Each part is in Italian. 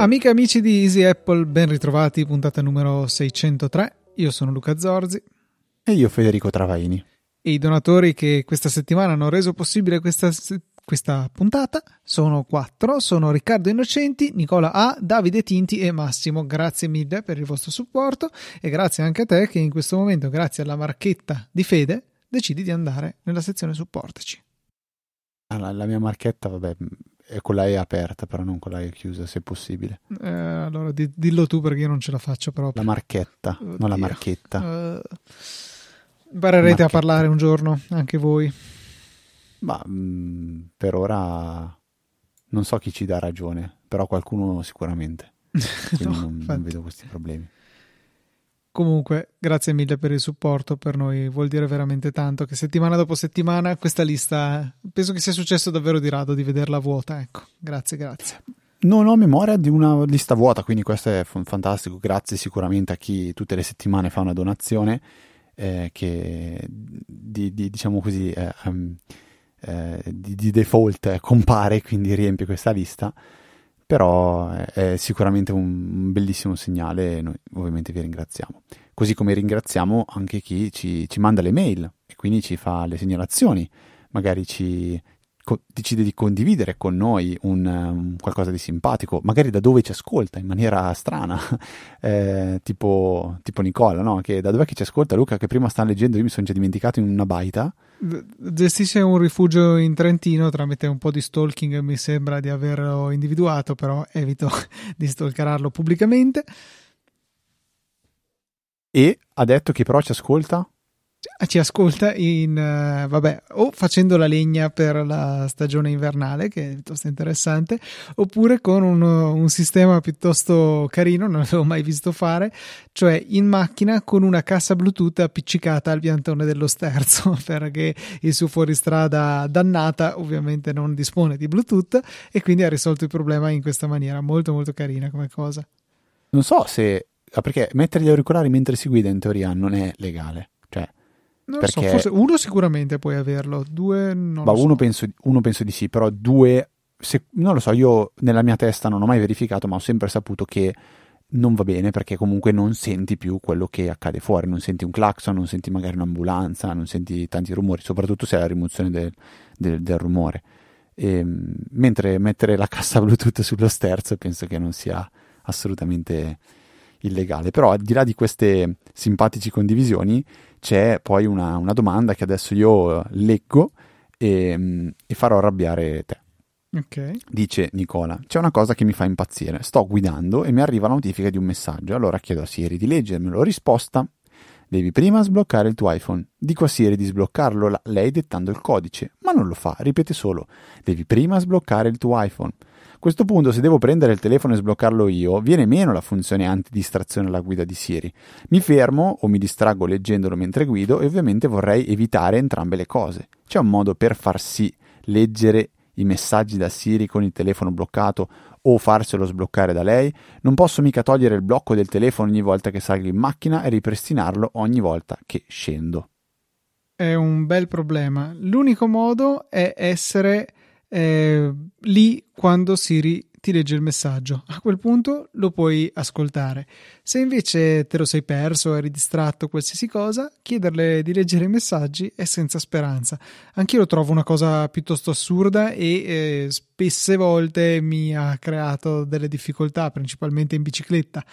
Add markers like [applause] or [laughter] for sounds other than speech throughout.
Amiche e amici di Easy Apple, ben ritrovati, puntata numero 603. Io sono Luca Zorzi. E io Federico Travaini. E i donatori che questa settimana hanno reso possibile questa, questa puntata sono quattro. Sono Riccardo Innocenti, Nicola A, Davide Tinti e Massimo. Grazie mille per il vostro supporto e grazie anche a te che in questo momento, grazie alla marchetta di Fede, decidi di andare nella sezione supportaci. Ah, la mia marchetta, vabbè, e con la E aperta, però non con la E chiusa, se possibile. Eh, allora di, dillo tu perché io non ce la faccio proprio. La marchetta, Oddio. non la marchetta. Uh, imparerete marchetta. a parlare un giorno, anche voi. Ma mh, mm, per ora non so chi ci dà ragione, però qualcuno sicuramente. [laughs] No, non, non vedo questi problemi. Comunque, grazie mille per il supporto, per noi vuol dire veramente tanto che settimana dopo settimana questa lista, penso che sia successo davvero di rado di vederla vuota, ecco, grazie, grazie. Non ho memoria di una lista vuota, quindi questo è fantastico, grazie sicuramente a chi tutte le settimane fa una donazione eh, che di, di, diciamo così, eh, um, eh, di, di, default compare, [laughs] quindi riempie questa lista però è, sicuramente un bellissimo segnale e noi ovviamente vi ringraziamo. Così come ringraziamo anche chi ci, ci manda le mail e quindi ci fa le segnalazioni, magari ci, decide di condividere con noi un, um, qualcosa di simpatico, magari da dove ci ascolta in maniera strana, [laughs] eh, tipo, tipo, Nicola, no? che da dove ci ascolta Luca, che prima sta leggendo, io mi sono già dimenticato in una baita. Gestisce un rifugio in Trentino tramite un po' di stalking, mi sembra di averlo individuato, però evito [laughs] di stalkerarlo pubblicamente. E ha detto che però ci ascolta ci ascolta in, uh, vabbè, o facendo la legna per la stagione invernale, che è piuttosto interessante, oppure con un, un, sistema piuttosto carino, non l'avevo mai visto fare, cioè in macchina con una cassa Bluetooth appiccicata al piantone dello sterzo, [laughs] perché il suo fuoristrada dannata ovviamente non dispone di Bluetooth e quindi ha risolto il problema in questa maniera, molto molto carina come cosa. Non so se... Ah, perché mettere gli auricolari mentre si guida in teoria non è legale. Non perché... so, forse uno sicuramente puoi averlo, due non Ma uno, so. penso, uno penso di sì, però due, se, non lo so, io nella mia testa non ho mai verificato, ma ho sempre saputo che non va bene perché comunque non senti più quello che accade fuori, non senti un clacson, non senti magari un'ambulanza, non senti tanti rumori, soprattutto se è la rimozione del, del, del rumore. E, ehm, mentre mettere la cassa Bluetooth sullo sterzo penso che non sia assolutamente illegale. Però al di là di queste simpatici condivisioni c'è poi una, una domanda che adesso io leggo e, e farò arrabbiare te. Okay. Dice Nicola: C'è una cosa che mi fa impazzire. Sto guidando e mi arriva la notifica di un messaggio. Allora chiedo a Siri di leggermelo. Risposta: Devi prima sbloccare il tuo iPhone. Dico a Siri di sbloccarlo lei dettando il codice, ma non lo fa. Ripete solo: Devi prima sbloccare il tuo iPhone. A questo punto, se devo prendere il telefono e sbloccarlo io, viene meno la funzione antidistrazione alla guida di Siri. Mi fermo o mi distraggo leggendolo mentre guido e ovviamente vorrei evitare entrambe le cose. C'è un modo per far sì leggere i messaggi da Siri con il telefono bloccato o farselo sbloccare da lei? Non posso mica togliere il blocco del telefono ogni volta che salgo in macchina e ripristinarlo ogni volta che scendo. È un bel problema. L'unico modo è essere eh, lì quando Siri ti legge il messaggio. A quel punto lo puoi ascoltare. Se invece te lo sei perso, eri distratto, qualsiasi cosa, chiederle di leggere i messaggi è senza speranza. Anch'io lo trovo una cosa piuttosto assurda e eh, spesse volte mi ha creato delle difficoltà, principalmente in bicicletta.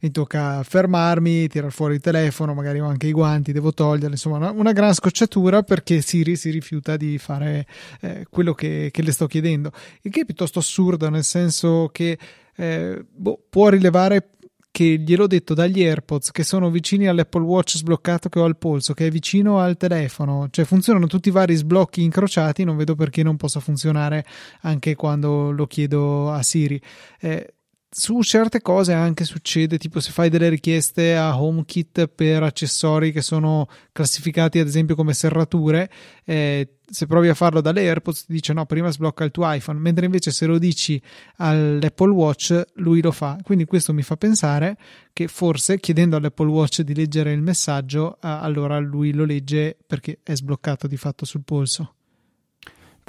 Mi tocca fermarmi, tirar fuori il telefono, magari ho anche i guanti, devo toglierli, insomma, una, una gran scocciatura perché Siri si rifiuta di fare eh, quello che, che le sto chiedendo. Il che è piuttosto assurdo, nel senso che eh, boh, può rilevare che gliel'ho detto dagli AirPods che sono vicini all'Apple Watch sbloccato che ho al polso, che è vicino al telefono, cioè funzionano tutti i vari sblocchi incrociati, non vedo perché non possa funzionare anche quando lo chiedo a Siri. Eh, su certe cose anche succede, tipo se fai delle richieste a HomeKit per accessori che sono classificati ad esempio come serrature, eh, se provi a farlo dalle AirPods ti dice no, prima sblocca il tuo iPhone, mentre invece se lo dici all'Apple Watch lui lo fa. Quindi questo mi fa pensare che forse chiedendo all'Apple Watch di leggere il messaggio, eh, allora lui lo legge perché è sbloccato di fatto sul polso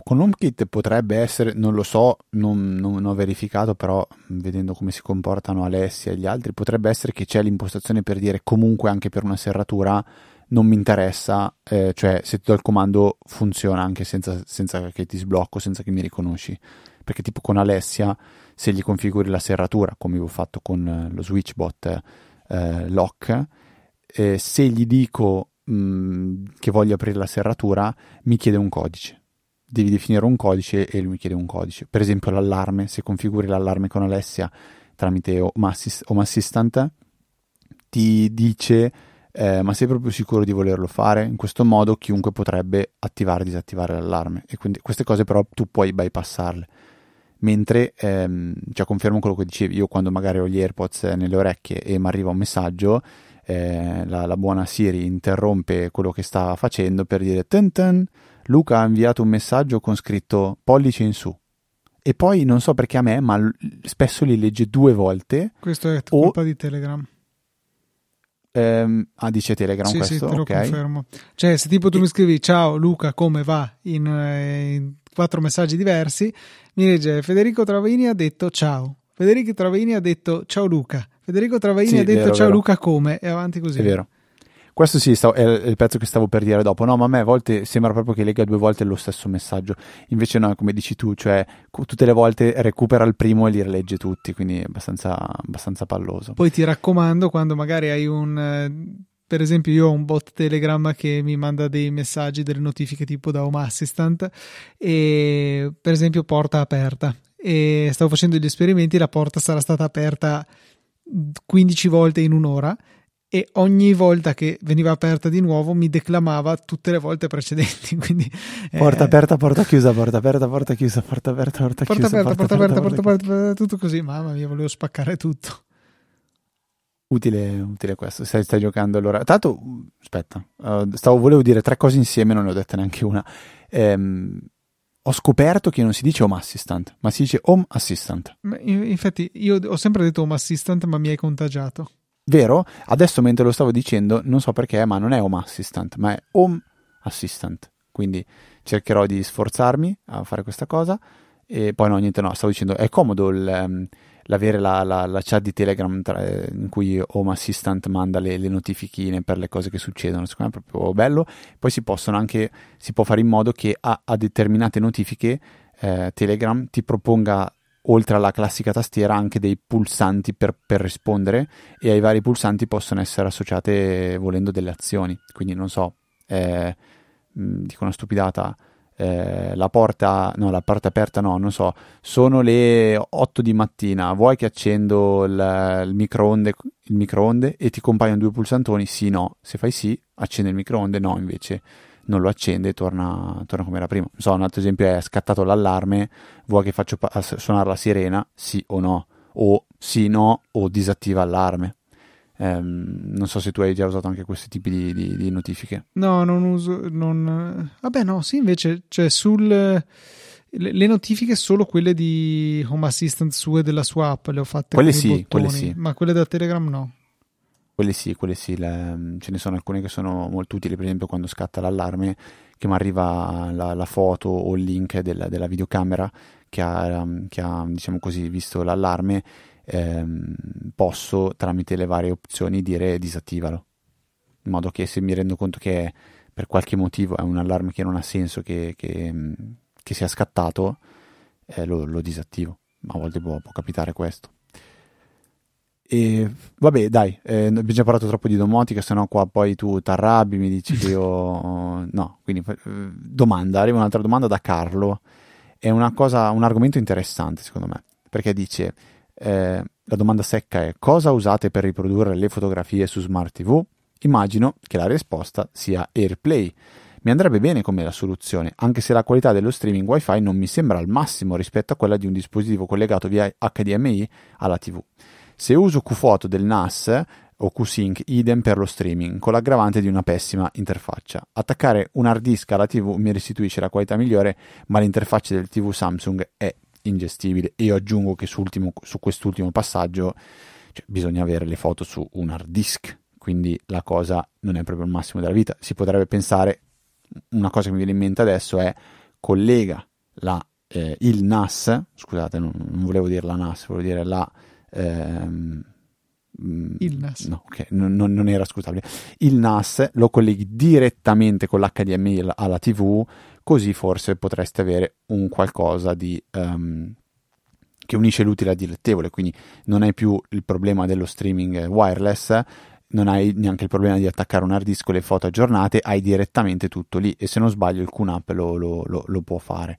con HomeKit potrebbe essere, non lo so, non, non, ho verificato, però vedendo come si comportano Alessia e gli altri, potrebbe essere che c'è l'impostazione per dire comunque anche per una serratura non mi interessa, eh, cioè se ti do il comando funziona anche senza, senza, che ti sblocco, senza che mi riconosci. Perché tipo con Alessia, se gli configuri la serratura, come ho fatto con eh, lo switchbot eh, lock, eh, se gli dico mh, mm, che voglio aprire la serratura, mi chiede un codice devi definire un codice e lui mi chiede un codice. Per esempio l'allarme, se configuri l'allarme con Alessia tramite Home, Assist, Assistant, ti dice eh, ma sei proprio sicuro di volerlo fare? In questo modo chiunque potrebbe attivare e disattivare l'allarme e quindi queste cose però tu puoi bypassarle. Mentre, ehm, cioè confermo quello che dicevi, io quando magari ho gli AirPods nelle orecchie e mi arriva un messaggio, eh, la, la, buona Siri interrompe quello che sta facendo per dire ten ten, Luca ha inviato un messaggio con scritto pollice in su. E poi non so perché a me, ma spesso li legge due volte. Questo è colpa o... di Telegram. Ehm, ah, dice Telegram sì, questo? Sì, te lo okay. confermo. Cioè, se tipo tu e... mi scrivi ciao Luca, come va? In, eh, in, quattro messaggi diversi, mi legge Federico Travaini ha detto ciao. Federico Travaini ha detto ciao Luca. Federico Travaini sì, ha detto vero, ciao vero. Luca come? E avanti così. È vero. Questo sì, è il pezzo che stavo per dire dopo. No, ma a me a volte sembra proprio che lega due volte lo stesso messaggio. Invece no, come dici tu, cioè tutte le volte recupera il primo e li rilegge tutti, quindi è abbastanza, abbastanza palloso. Poi ti raccomando, quando magari hai un... Per esempio io ho un bot Telegram che mi manda dei messaggi, delle notifiche tipo da Home Assistant e per esempio porta aperta e stavo facendo gli esperimenti la porta sarà stata aperta 15 volte in un'ora e ogni volta che veniva aperta di nuovo mi declamava tutte le volte precedenti. [laughs] Quindi, porta eh, aperta, porta chiusa, porta aperta, porta chiusa, porta aperta, porta, porta chiusa. Aperta, porta, aperta, porta aperta, porta aperta, tutto così. Mamma mia, volevo spaccare tutto. Utile, utile questo. Stai, stai giocando allora. Tanto, aspetta, uh, stavo, volevo dire tre cose insieme, non ne ho dette neanche una. Ehm, ho scoperto che non si dice Home Assistant, ma si dice Home Assistant. infatti, io ho sempre detto Home Assistant, ma mi hai contagiato. Vero? Adesso mentre lo stavo dicendo, non so perché, ma non è Home Assistant, ma è Home Assistant. Quindi cercherò di sforzarmi a fare questa cosa. E poi no, niente, no, stavo dicendo, è comodo il, um, l'avere la, la, la, chat di Telegram tra, in cui Home Assistant manda le, le, notifichine per le cose che succedono, secondo me è proprio bello. Poi si possono anche, si può fare in modo che a, a determinate notifiche eh, Telegram ti proponga oltre alla classica tastiera anche dei pulsanti per, per, rispondere e ai vari pulsanti possono essere associate volendo delle azioni. Quindi non so eh, dico una stupidata eh, la porta no la porta aperta no non so sono le 8 di mattina vuoi che accendo il, il microonde il microonde e ti compaiono due pulsantoni? Sì no. Se fai sì accende il microonde no invece non lo accende e torna, torna come era prima. Non so, un altro esempio è scattato l'allarme, vuoi che faccio pa- suonare la sirena? Sì o no? O sì, no, o disattiva allarme. Um, non so se tu hai già usato anche questi tipi di, di, di notifiche. No, non uso. Non... Vabbè, no, sì, invece, cioè sul. Le, le notifiche solo quelle di Home Assistant sue della sua app le ho fatte quelle sì, bottoni, quelle sì. ma quelle da Telegram no. Quelle sì, quelle sì, le, ce ne sono alcune che sono molto utili, per esempio quando scatta l'allarme che mi arriva la, la, foto o il link della, della videocamera che ha, che ha, diciamo così, visto l'allarme, ehm, posso tramite le varie opzioni dire disattivalo, in modo che se mi rendo conto che per qualche motivo è un allarme che non ha senso che, che, che sia scattato, eh, lo, lo, disattivo. A volte può, può capitare questo. E vabbè, dai, eh, abbiamo già parlato troppo di domotica, se no qua poi tu ti arrabbi, mi dici che io... [laughs] no, quindi eh, domanda, arriva un'altra domanda da Carlo. È una cosa, un argomento interessante secondo me, perché dice, eh, la domanda secca è cosa usate per riprodurre le fotografie su Smart TV? Immagino che la risposta sia AirPlay, mi andrebbe bene come la soluzione, anche se la qualità dello streaming wifi non mi sembra al massimo rispetto a quella di un dispositivo collegato via HDMI alla TV. Se uso QFoto del NAS o QSync, idem per lo streaming, con l'aggravante di una pessima interfaccia. Attaccare un hard disk alla TV mi restituisce la qualità migliore, ma l'interfaccia del TV Samsung è ingestibile. Io aggiungo che su, su quest'ultimo passaggio cioè, bisogna avere le foto su un hard disk, quindi la cosa non è proprio il massimo della vita. Si potrebbe pensare, una cosa che mi viene in mente adesso è collega la, eh, il NAS, scusate, non, non, volevo dire la NAS, volevo dire la... Ehm, mm, il NAS. No, ok, non, non, era scusabile. Il NAS lo colleghi direttamente con l'HDMI alla TV, così forse potreste avere un qualcosa di um, che unisce l'utile al dilettevole, quindi non hai più il problema dello streaming wireless, non hai neanche il problema di attaccare un hard disk con le foto aggiornate, hai direttamente tutto lì e se non sbaglio il QNAP lo, lo, lo, lo può fare.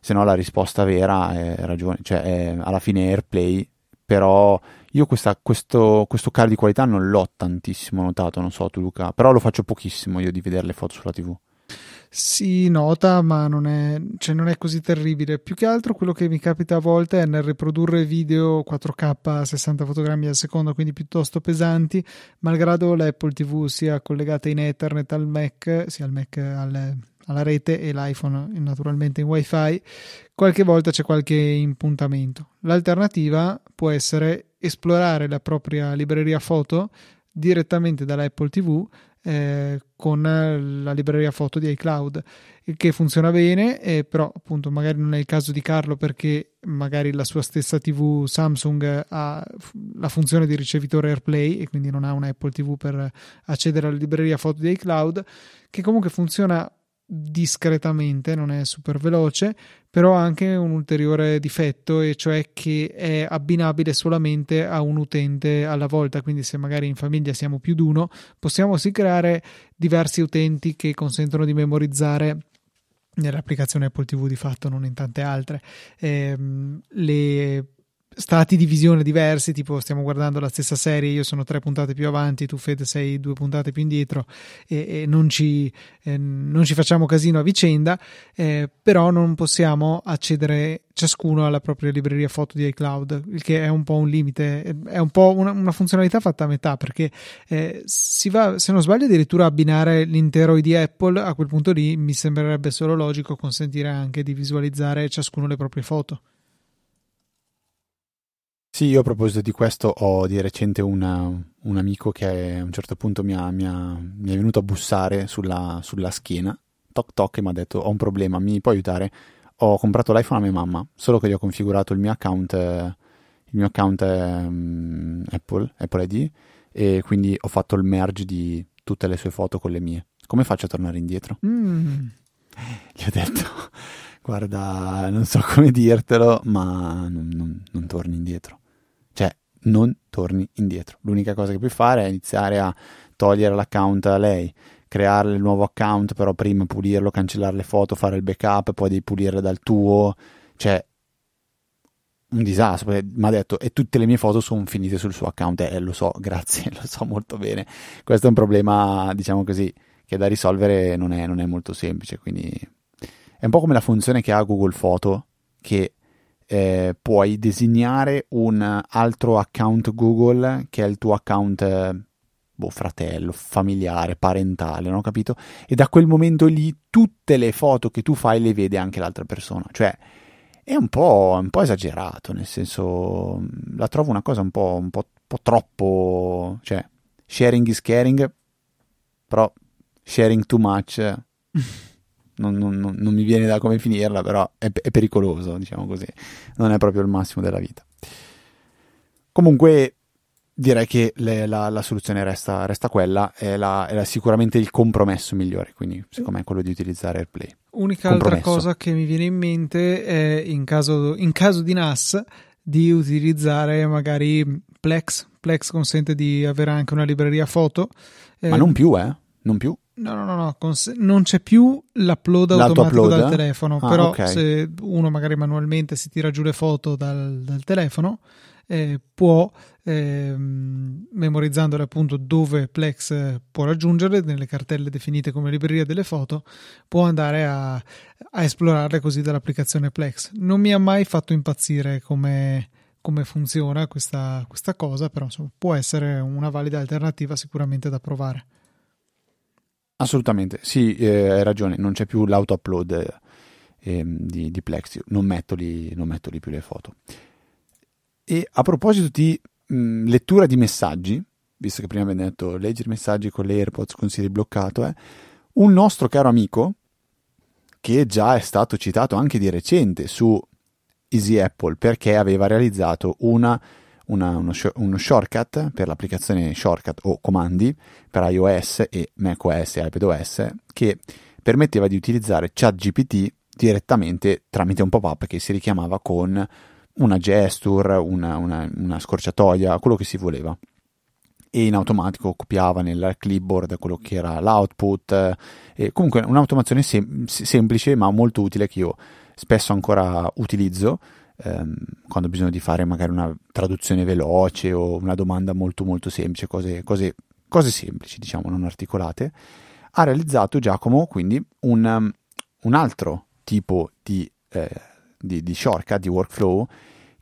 Se no la risposta vera è ragione, cioè è alla fine AirPlay, però io questa, questo, questo calo di qualità non l'ho tantissimo notato, non so tu Luca, però lo faccio pochissimo io di vedere le foto sulla TV si nota, ma non è, cioè non è, così terribile. Più che altro quello che mi capita a volte è nel riprodurre video 4K a 60 fotogrammi al secondo, quindi piuttosto pesanti, malgrado l'Apple TV sia collegata in Ethernet al Mac, sia al Mac al, alla rete e l'iPhone naturalmente in WiFi, qualche volta c'è qualche impuntamento. L'alternativa può essere esplorare la propria libreria foto direttamente dall'Apple TV eh, con la libreria foto di iCloud, che funziona bene, eh, però appunto magari non è il caso di Carlo perché magari la sua stessa TV Samsung ha la funzione di ricevitore AirPlay e quindi non ha un Apple TV per accedere alla libreria foto di iCloud, che comunque funziona discretamente, non è super veloce, però ha anche un ulteriore difetto, e cioè che è abbinabile solamente a un utente alla volta. Quindi, se magari in famiglia siamo più di uno, possiamo sì creare diversi utenti che consentono di memorizzare nell'applicazione Apple TV di fatto, non in tante altre, ehm, le stati di visione diversi, tipo stiamo guardando la stessa serie, io sono tre puntate più avanti, tu Fede sei due puntate più indietro e, e non, ci, eh, non, ci, facciamo casino a vicenda, eh, però non possiamo accedere ciascuno alla propria libreria foto di iCloud, il che è un po' un limite, è un po' una, una funzionalità fatta a metà perché eh, si va, se non sbaglio, addirittura abbinare l'intero ID Apple, a quel punto lì mi sembrerebbe solo logico consentire anche di visualizzare ciascuno le proprie foto. Sì, io a proposito di questo ho di recente una, un amico che a un certo punto mi, ha, mi, ha, mi è venuto a bussare sulla, sulla schiena, toc toc, e mi ha detto ho un problema, mi puoi aiutare? Ho comprato l'iPhone a mia mamma, solo che gli ho configurato il mio account, il mio account um, Apple, Apple ID, e quindi ho fatto il merge di tutte le sue foto con le mie. Come faccio a tornare indietro? Mm. Gli ho detto guarda, non so come dirtelo, ma non, non, non torni indietro non torni indietro. L'unica cosa che puoi fare è iniziare a togliere l'account a lei, creare il nuovo account, però prima pulirlo, cancellare le foto, fare il backup, poi devi pulirle dal tuo. Cioè, un disastro. Mi ha detto, e tutte le mie foto sono finite sul suo account. Eh, lo so, [laughs] grazie, lo so molto bene. Questo è un problema, diciamo così, che da risolvere non è, non è molto semplice. Quindi è un po' come la funzione che ha Google Photo, che eh, puoi designare un altro account Google che è il tuo account eh, boh, fratello, familiare, parentale, ho capito? E da quel momento lì tutte le foto che tu fai le vede anche l'altra persona. Cioè, è un po', un po esagerato, nel senso, la trovo una cosa un po', un po', un po troppo, cioè, sharing is caring, però sharing too much [laughs] non, non, non, mi viene da come finirla, però è, è, pericoloso, diciamo così, non è proprio il massimo della vita. Comunque direi che le, la, la, soluzione resta, resta quella, è, la, è sicuramente il compromesso migliore, quindi secondo me è quello di utilizzare AirPlay. Unica altra cosa che mi viene in mente è in caso, in caso di NAS di utilizzare magari Plex. Plex consente di avere anche una libreria foto. Ma eh, non più, eh? Non più. No, no, no, no. Cons- non c'è più l'upload automatico dal telefono, ah, però okay. se uno magari manualmente si tira giù le foto dal, dal telefono, eh, può eh, memorizzandole appunto dove Plex eh, può raggiungerle, nelle cartelle definite come libreria delle foto, può andare a, a esplorarle così dall'applicazione Plex. Non mi ha mai fatto impazzire come, come funziona questa, questa, cosa, però insomma, può essere una valida alternativa sicuramente da provare. Assolutamente, sì, eh, hai ragione, non c'è più l'auto-upload eh, di, di Plex, non metto, lì, non metto lì più le foto. E a proposito di mh, mm, lettura di messaggi, visto che prima abbiamo detto leggere messaggi con le AirPods con Siri bloccato, eh, un nostro caro amico, che già è stato citato anche di recente su Easy Apple perché aveva realizzato una, una, uno, uno, shortcut per l'applicazione shortcut o comandi per iOS e macOS e iPadOS che permetteva di utilizzare ChatGPT direttamente tramite un pop-up che si richiamava con una gesture, una, una, una scorciatoia, quello che si voleva e in automatico copiava nel clipboard quello che era l'output. E comunque un'automazione sem- semplice ma molto utile che io spesso ancora utilizzo ehm, quando ho bisogno di fare magari una traduzione veloce o una domanda molto molto semplice, cose, cose, cose semplici diciamo non articolate. Ha realizzato Giacomo quindi un, un altro tipo di, eh, di, di shortcut, di workflow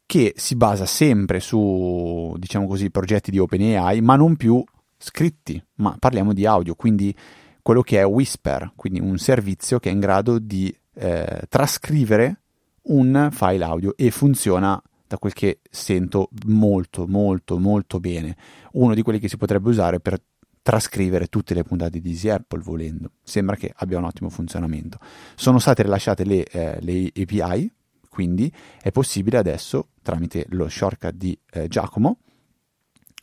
che si basa sempre su, diciamo così, progetti di OpenAI, ma non più scritti, ma parliamo di audio, quindi quello che è Whisper, quindi un servizio che è in grado di eh, trascrivere un file audio e funziona da quel che sento molto molto molto bene. Uno di quelli che si potrebbe usare per trascrivere tutte le puntate di Easy Apple volendo. Sembra che abbia un ottimo funzionamento. Sono state rilasciate le, eh, le API quindi è possibile adesso, tramite lo shortcut di eh, Giacomo,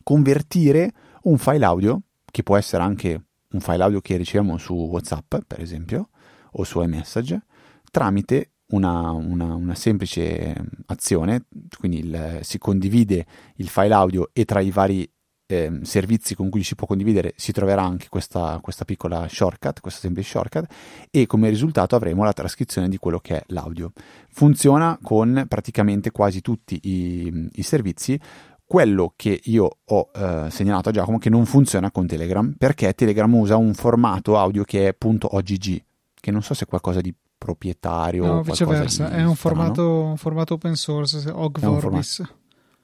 convertire un file audio, che può essere anche un file audio che riceviamo su WhatsApp, per esempio, o su iMessage, tramite una, una, una semplice azione, quindi il, si condivide il file audio e tra i vari eh, servizi con cui si può condividere si troverà anche questa, questa, piccola shortcut, questa semplice shortcut e come risultato avremo la trascrizione di quello che è l'audio. Funziona con praticamente quasi tutti i, i servizi. Quello che io ho eh, segnalato a Giacomo che non funziona con Telegram perché Telegram usa un formato audio che è .ogg che non so se è qualcosa di proprietario no, viceversa, è un formato, un formato, open source, OG Vorbis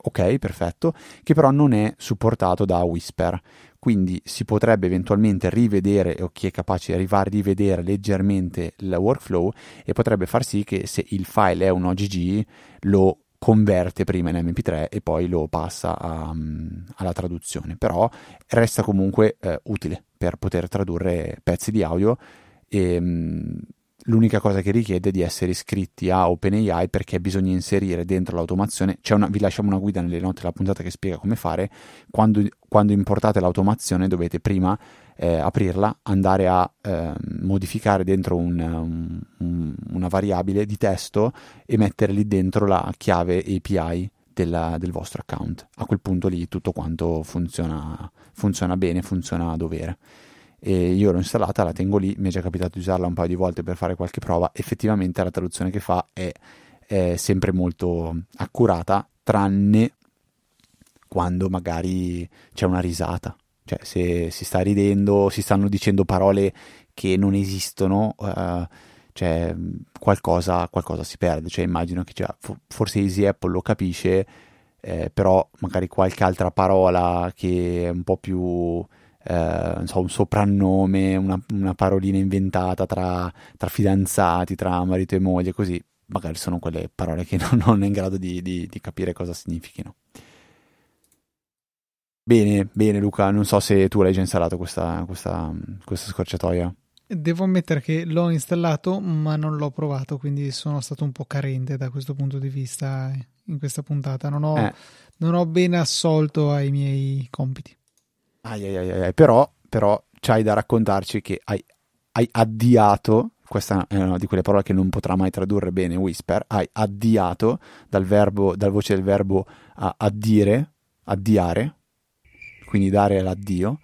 ok, perfetto, che però non è supportato da Whisper. Quindi si potrebbe eventualmente rivedere, o chi è capace di arrivare a rivedere leggermente il workflow e potrebbe far sì che se il file è un OGG lo converte prima in MP3 e poi lo passa a, um, alla traduzione. Però resta comunque eh, utile per poter tradurre pezzi di audio e um, l'unica cosa che richiede è di essere iscritti a OpenAI perché bisogna inserire dentro l'automazione, una, vi lasciamo una guida nelle note della puntata che spiega come fare, quando, quando importate l'automazione dovete prima eh, aprirla, andare a eh, modificare dentro un, un, una variabile di testo e mettere lì dentro la chiave API della, del vostro account. A quel punto lì tutto quanto funziona, funziona bene, funziona a dovere e io l'ho installata, la tengo lì, mi è già capitato di usarla un paio di volte per fare qualche prova, effettivamente la traduzione che fa è, è sempre molto accurata, tranne quando magari c'è una risata, cioè se si sta ridendo, si stanno dicendo parole che non esistono, uh, cioè qualcosa, qualcosa, si perde, cioè immagino che cioè, forse Easy Apple lo capisce, eh, però magari qualche altra parola che è un po' più eh, so, un soprannome, una, una, parolina inventata tra, tra, fidanzati, tra marito e moglie, così magari sono quelle parole che [laughs] non, non è in grado di, di, di capire cosa significhino. Bene, bene Luca, non so se tu l'hai già installato questa, questa, questa scorciatoia. Devo ammettere che l'ho installato ma non l'ho provato, quindi sono stato un po' carente da questo punto di vista in questa puntata. Non ho, eh. non ho ben assolto ai miei compiti. Ai, ai, ai, però, però c'hai da raccontarci che hai, hai addiato questa è una di quelle parole che non potrà mai tradurre bene Whisper, hai addiato dal, verbo, dal voce del verbo a addire, addiare, quindi dare l'addio,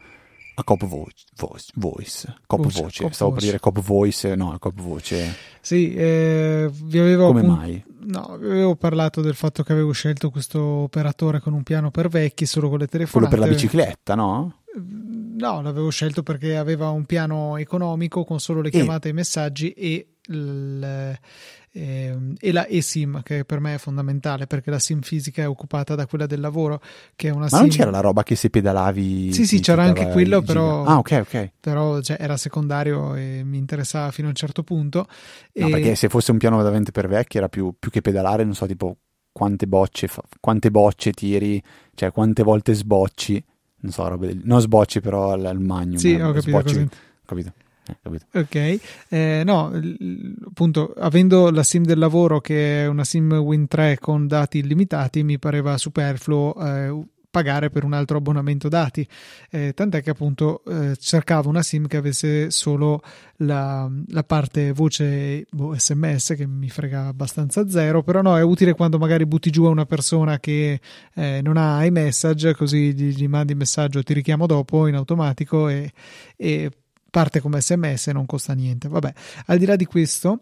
A Cop Voice, voice, voice. Cop Voce, Voce, Cop stavo Voce. per dire Cop Voice, no, Cop Voce. Sì, eh, vi avevo Come appun- mai? No, vi avevo parlato del fatto che avevo scelto questo operatore con un piano per vecchi solo con le Quello telefonate. per la bicicletta, no? No, l'avevo scelto perché aveva un piano economico con solo le chiamate e i messaggi e, il- ehm, e la eSIM, che per me è fondamentale perché la SIM fisica è occupata da quella del lavoro, che è una Ma SIM. non c'era la roba che se pedalavi... Sì, sì, c'era anche quello, però- Ah, ok, ok. Però cioè, era secondario e mi interessava fino a un certo punto. No, E- perché se fosse un piano veramente per vecchi era più, più che pedalare, non so, tipo quante bocce, fa- quante bocce tiri, cioè quante volte sbocci, non so, robe del- non sbocci però al, al magnum. Sì, eh, ho capito sbocci- capito? Ok, eh, no, appunto, avendo la SIM del lavoro che è una SIM Win3 con dati illimitati, mi pareva superfluo eh, pagare per un altro abbonamento dati. Eh, tant'è che appunto eh, cercavo una SIM che avesse solo la, la parte voce boh, SMS che mi frega abbastanza zero, però no, è utile quando magari butti giù a una persona che eh, non ha iMessage, così gli, gli mandi messaggio, ti richiamo dopo in automatico e, e parte come sms non costa niente. Vabbè al di là di questo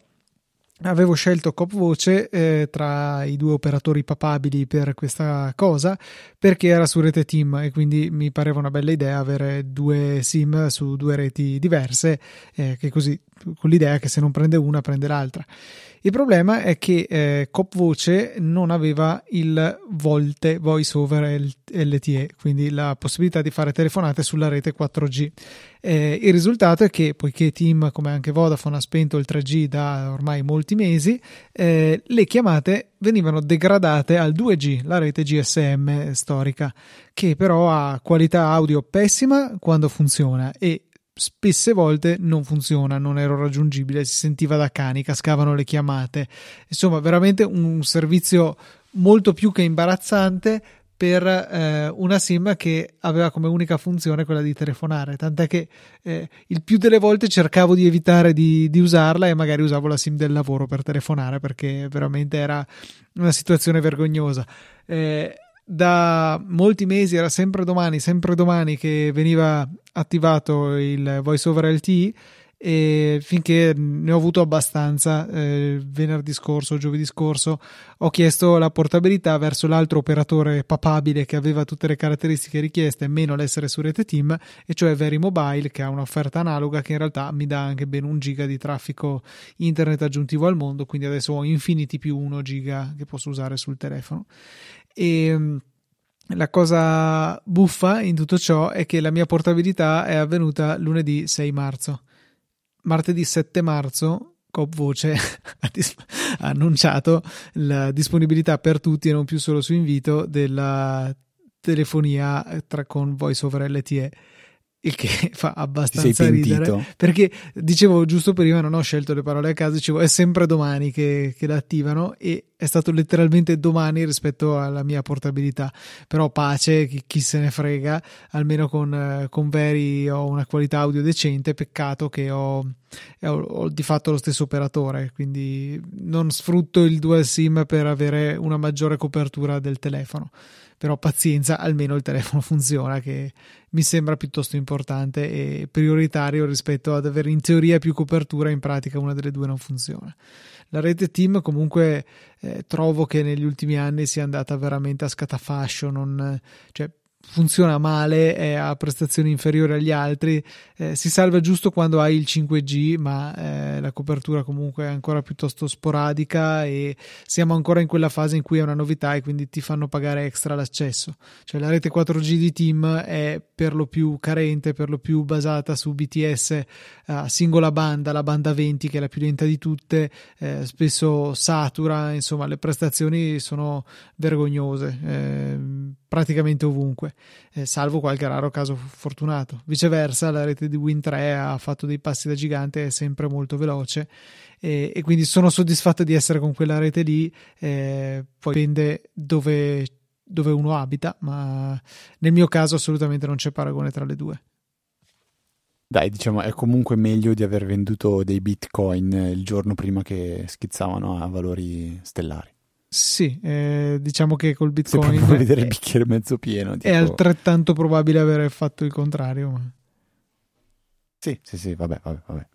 avevo scelto Cop Voce eh, tra i due operatori papabili per questa cosa perché era su rete team e quindi mi pareva una bella idea avere due sim su due reti diverse eh, che così con l'idea che se non prende una prende l'altra il problema è che eh, Cop Voce non aveva il Volte Voice over LTE, quindi la possibilità di fare telefonate sulla rete 4G. Eh, il risultato è che, poiché Team, come anche Vodafone, ha spento il 3G da ormai molti mesi, eh, le chiamate venivano degradate al 2G, la rete GSM storica, che però ha qualità audio pessima quando funziona e spesse volte non funziona, non ero raggiungibile, si sentiva da cani, cascavano le chiamate. Insomma, veramente un servizio molto più che imbarazzante per eh, una SIM che aveva come unica funzione quella di telefonare, tant'è che eh, il più delle volte cercavo di evitare di, di, usarla e magari usavo la SIM del lavoro per telefonare perché veramente era una situazione vergognosa. Eh, da molti mesi era sempre domani, sempre domani che veniva attivato il voice over LTE e finché ne ho avuto abbastanza eh, venerdì scorso, giovedì scorso, ho chiesto la portabilità verso l'altro operatore papabile che aveva tutte le caratteristiche richieste, meno l'essere su rete team, e cioè Very Mobile, che ha un'offerta analoga che in realtà mi dà anche ben un giga di traffico internet aggiuntivo al mondo, quindi adesso ho Infinity più 1 giga che posso usare sul telefono. E la cosa buffa in tutto ciò è che la mia portabilità è avvenuta lunedì 6 marzo. Martedì 7 marzo, Cop Voce [laughs] ha, dis- ha annunciato la disponibilità per tutti e non più solo su invito della telefonia tra, con voice over LTE il che [laughs] fa abbastanza ridere. perché dicevo giusto prima non ho scelto le parole a caso dicevo è sempre domani che, che l'attivano e è stato letteralmente domani rispetto alla mia portabilità. Però pace chi, chi se ne frega almeno con, con Veri ho una qualità audio decente peccato che ho, ho, ho di fatto lo stesso operatore quindi non sfrutto il dual sim per avere una maggiore copertura del telefono però pazienza, almeno il telefono funziona, che mi sembra piuttosto importante e prioritario rispetto ad avere in teoria più copertura, in pratica una delle due non funziona. La rete team comunque eh, trovo che negli ultimi anni sia andata veramente a scatafascio, non, cioè, funziona male, è a prestazioni inferiori agli altri, eh, si salva giusto quando hai il 5G, ma eh, la copertura comunque è ancora piuttosto sporadica e siamo ancora in quella fase in cui è una novità e quindi ti fanno pagare extra l'accesso. Cioè la rete 4G di Team è per lo più carente, per lo più basata su BTS a singola banda, la banda 20 che è la più lenta di tutte, eh, spesso satura, insomma le prestazioni sono vergognose eh, praticamente ovunque eh, salvo qualche raro caso fortunato. Viceversa, la rete di Win3 ha fatto dei passi da gigante, è sempre molto veloce e, e quindi sono soddisfatto di essere con quella rete lì. Eh, poi dipende dove, dove uno abita, ma nel mio caso assolutamente non c'è paragone tra le due. Dai, diciamo, è comunque meglio di aver venduto dei bitcoin il giorno prima che schizzavano a valori stellari. Sì, eh, diciamo che col Bitcoin Se vedere il bicchiere mezzo pieno. Tipo, è altrettanto probabile aver fatto il contrario. Ma... Sì, sì, sì, vabbè, vabbè, vabbè.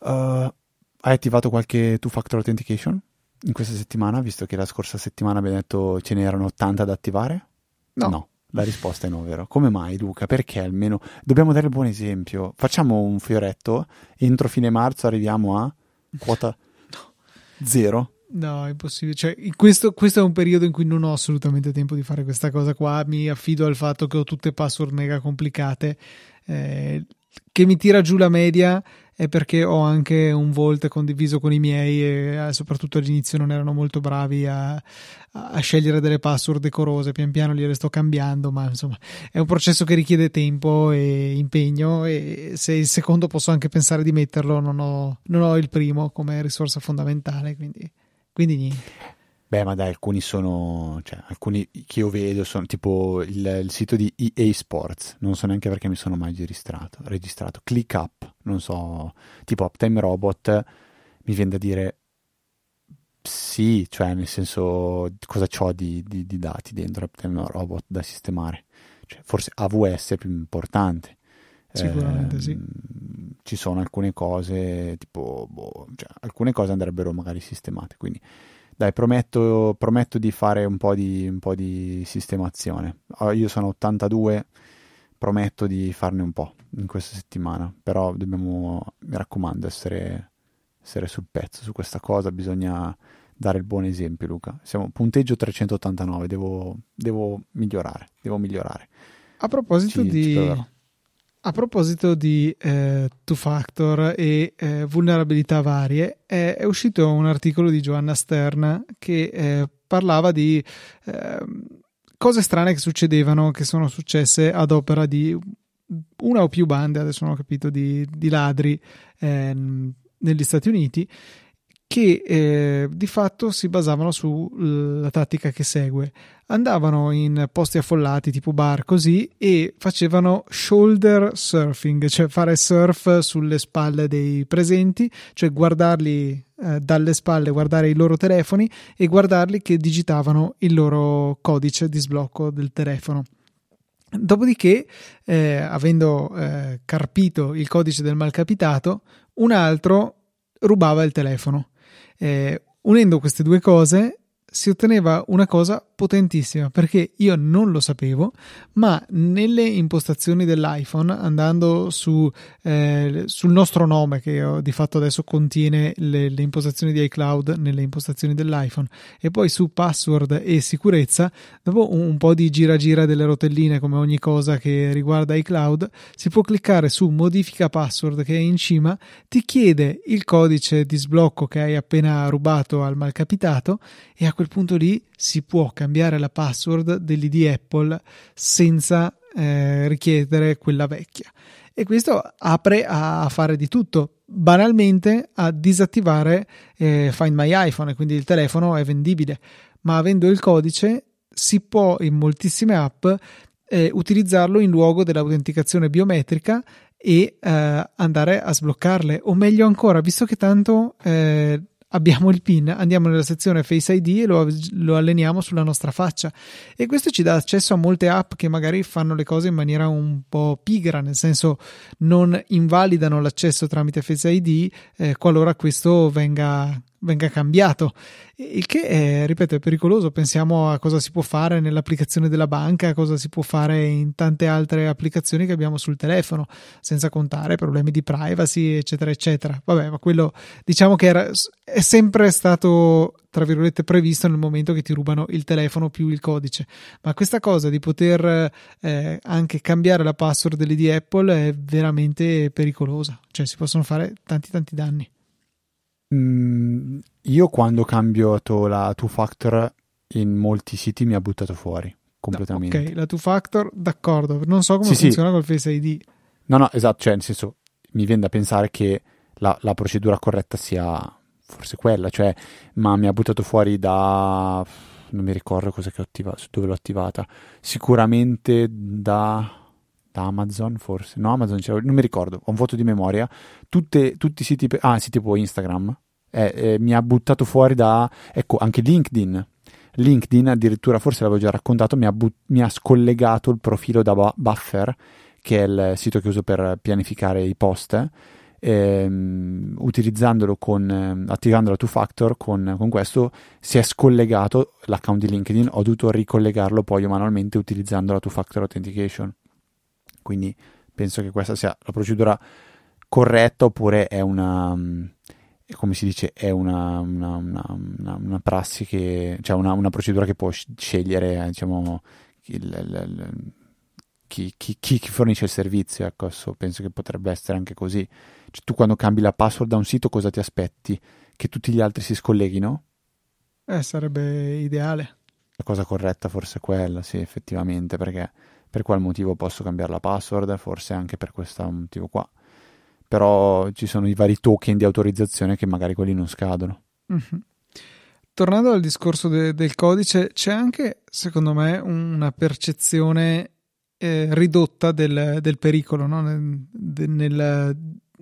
Uh, hai attivato qualche two-factor authentication in questa settimana, visto che la scorsa settimana abbiamo detto ce n'erano 80 da attivare? No. no. La risposta è no, vero? Come mai, Luca? Perché almeno dobbiamo dare il buon esempio? Facciamo un fioretto, entro fine marzo arriviamo a quota [laughs] no. zero. No, è impossibile. Cioè, questo, questo, è un periodo in cui non ho assolutamente tempo di fare questa cosa qua. Mi affido al fatto che ho tutte password mega complicate. Eh, che mi tira giù la media è perché ho anche un Vault condiviso con i miei e eh, soprattutto all'inizio non erano molto bravi a, a, scegliere delle password decorose, pian piano gliele sto cambiando, ma insomma è un processo che richiede tempo e impegno e se il secondo posso anche pensare di metterlo non ho, non ho il primo come risorsa fondamentale, quindi, quindi niente. Beh, ma dai, alcuni sono, cioè, alcuni che io vedo sono tipo il, il, sito di EA Sports, non so neanche perché mi sono mai registrato, registrato. ClickUp, non so, tipo Uptime Robot, mi viene da dire sì, cioè nel senso cosa ho di, di, di, dati dentro Uptime Robot da sistemare. Cioè, forse AWS è più importante. Sicuramente eh, sì. Ci sono alcune cose, tipo, boh, cioè, alcune cose andrebbero magari sistemate, quindi dai, prometto, prometto di fare un po' di, un po' di sistemazione. Io sono 82, prometto di farne un po' in questa settimana, però dobbiamo, mi raccomando, essere, essere sul pezzo su questa cosa, bisogna dare il buon esempio, Luca. Siamo punteggio 389, devo, devo migliorare, devo migliorare. A proposito ci, di... Ci a proposito di eh, two factor e eh, vulnerabilità varie, è, è, uscito un articolo di Giovanna Stern che eh, parlava di ehm, cose strane che succedevano, che sono successe ad opera di una o più bande, adesso non ho capito, di, di ladri ehm, negli Stati Uniti che eh, di fatto si basavano sulla tattica che segue. Andavano in posti affollati tipo bar così e facevano shoulder surfing, cioè fare surf sulle spalle dei presenti, cioè guardarli eh, dalle spalle, guardare i loro telefoni e guardarli che digitavano il loro codice di sblocco del telefono. Dopodiché, eh, avendo eh, carpito il codice del malcapitato, un altro rubava il telefono eh, unendo queste due cose si otteneva una cosa potentissima perché io non lo sapevo, ma nelle impostazioni dell'iPhone, andando su, eh, sul nostro nome, che di fatto adesso contiene le, le, impostazioni di iCloud nelle impostazioni dell'iPhone, e poi su password e sicurezza, dopo un, un po' di gira gira delle rotelline come ogni cosa che riguarda iCloud, si può cliccare su modifica password che è in cima, ti chiede il codice di sblocco che hai appena rubato al malcapitato e a quel punto lì si può cambiare la password dell'ID Apple senza eh, richiedere quella vecchia. E questo apre a fare di tutto, banalmente a disattivare eh, Find My iPhone, quindi il telefono è vendibile, ma avendo il codice si può in moltissime app eh, utilizzarlo in luogo dell'autenticazione biometrica e eh, andare a sbloccarle, o meglio ancora, visto che tanto eh, abbiamo il PIN, andiamo nella sezione Face ID e lo, lo, alleniamo sulla nostra faccia. E questo ci dà accesso a molte app che magari fanno le cose in maniera un po' pigra, nel senso non invalidano l'accesso tramite Face ID eh, qualora questo venga venga cambiato. Il che è, ripeto, è pericoloso. Pensiamo a cosa si può fare nell'applicazione della banca, cosa si può fare in tante altre applicazioni che abbiamo sul telefono, senza contare problemi di privacy, eccetera, eccetera. Vabbè, ma quello diciamo che era, è sempre stato, tra virgolette, previsto nel momento che ti rubano il telefono più il codice. Ma questa cosa di poter eh, anche cambiare la password dell'ID Apple è veramente pericolosa. Cioè, si possono fare tanti, tanti danni. Mm, io quando ho cambiato la two factor in molti siti mi ha buttato fuori completamente. Ok, la two factor, d'accordo, non so come sì, funziona sì. col Face ID. No, no, esatto, cioè nel senso mi viene da pensare che la, la procedura corretta sia forse quella, cioè, ma mi ha buttato fuori da non mi ricordo cosa che ho attivato, dove l'ho attivata. Sicuramente da da Amazon forse, no Amazon non mi ricordo, ho un voto di memoria, Tutte, tutti i siti, ah sì tipo Instagram, eh, eh, mi ha buttato fuori da, ecco anche LinkedIn, LinkedIn addirittura forse l'avevo già raccontato, mi ha, but- mi ha scollegato il profilo da bu- buffer che è il sito che uso per pianificare i post, ehm, utilizzandolo con, ehm, attivando la two factor con, con, questo si è scollegato l'account di LinkedIn, ho dovuto ricollegarlo poi manualmente utilizzando la two factor authentication. Quindi penso che questa sia la procedura corretta oppure è una come si dice, è una, una, una, una prassi che, cioè una, procedura che può scegliere, diciamo, il, il, il, chi, chi, chi, fornisce il servizio. Ecco, penso che potrebbe essere anche così. Cioè, tu quando cambi la password da un sito, cosa ti aspetti? Che tutti gli altri si scolleghino? Eh, sarebbe ideale. La cosa corretta forse è quella, sì, effettivamente, perché per qual motivo posso cambiare la password? Forse anche per questo motivo qua però ci sono i vari token di autorizzazione che magari quelli non scadono. Mm-hmm. Tornando al discorso de- del codice, c'è anche, secondo me, una percezione eh, ridotta del, del pericolo no? nel, nel,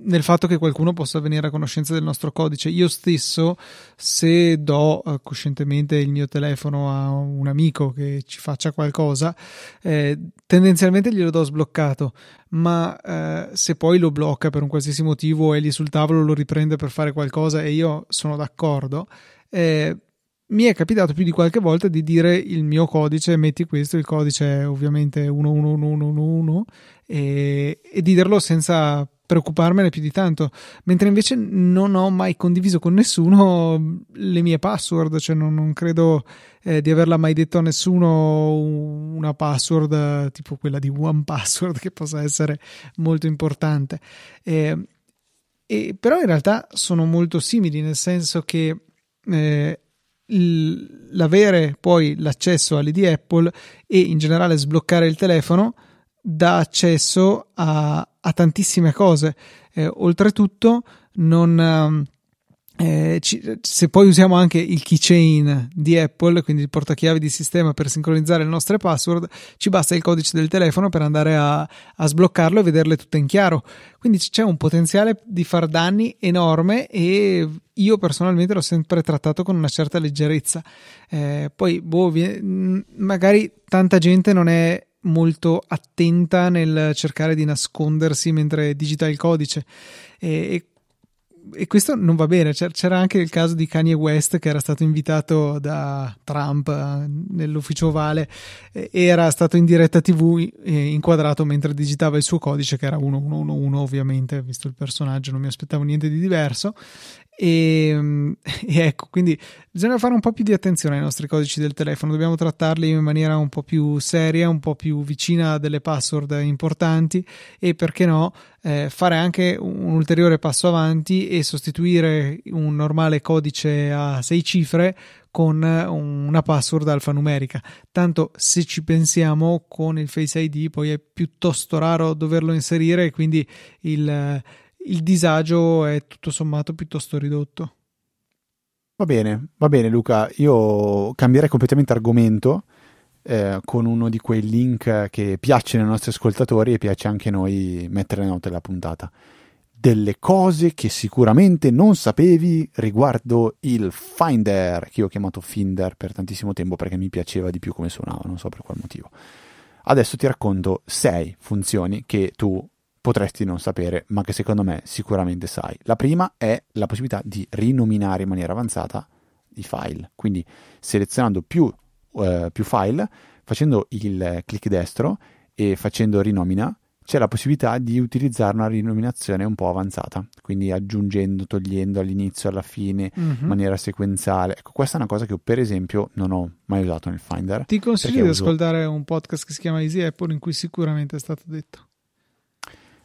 nel fatto che qualcuno possa venire a conoscenza del nostro codice. Io stesso, se do eh, coscientemente il mio telefono a un amico che ci faccia qualcosa, eh, tendenzialmente glielo do sbloccato, ma eh, se poi lo blocca per un qualsiasi motivo e lì sul tavolo lo riprende per fare qualcosa e io sono d'accordo, eh, mi è capitato più di qualche volta di dire il mio codice, metti questo, il codice è ovviamente 11111 e, e di dirlo senza preoccuparmene più di tanto, mentre invece non ho mai condiviso con nessuno le mie password, cioè non, non credo eh, di averla mai detto a nessuno una password tipo quella di One Password che possa essere molto importante. Eh, e, però in realtà sono molto simili, nel senso che eh, l'avere poi l'accesso all'ID Apple e in generale sbloccare il telefono dà accesso a, a tantissime cose. Eh, oltretutto, non, ehm, eh, ci, se poi usiamo anche il keychain di Apple, quindi il portachiavi di sistema per sincronizzare le nostre password, ci basta il codice del telefono per andare a, a sbloccarlo e vederle tutte in chiaro. Quindi c'è un potenziale di far danni enorme e io personalmente l'ho sempre trattato con una certa leggerezza. Eh, poi, boh, magari tanta gente non è molto attenta nel cercare di nascondersi mentre digita il codice. E, e e questo non va bene. C'era anche il caso di Kanye West che era stato invitato da Trump eh, nell'ufficio ovale e era stato in diretta TV inquadrato mentre digitava il suo codice, che era 1111, ovviamente, visto il personaggio, non mi aspettavo niente di diverso. E, [laughs] e, ecco, quindi bisogna fare un po' più di attenzione ai nostri codici del telefono, dobbiamo trattarli in maniera un po' più seria, un po' più vicina a delle password importanti e perché no, eh, fare anche un ulteriore passo avanti e sostituire un normale codice a sei cifre con una password alfanumerica. Tanto se ci pensiamo con il Face ID poi è piuttosto raro doverlo inserire quindi il il disagio è tutto sommato piuttosto ridotto. Va bene, va bene Luca, io cambierei completamente argomento eh, con uno di quei link che piacciono ai nostri ascoltatori e piace anche a noi mettere note della puntata. Delle cose che sicuramente non sapevi riguardo il Finder, che io ho chiamato Finder per tantissimo tempo perché mi piaceva di più come suonava, non so per qual motivo. Adesso ti racconto sei funzioni che tu potresti non sapere, ma che secondo me sicuramente sai. La prima è la possibilità di rinominare in maniera avanzata i file, quindi selezionando più, uh, più file, facendo il clic destro e facendo rinomina, c'è la possibilità di utilizzare una rinominazione un po' avanzata, quindi aggiungendo, togliendo all'inizio, alla fine, mm-hmm. in maniera sequenziale. Ecco, questa è una cosa che io, per esempio, non ho mai usato nel Finder. Ti consiglio di uso... ascoltare un podcast che si chiama Easy Apple in cui sicuramente è stato detto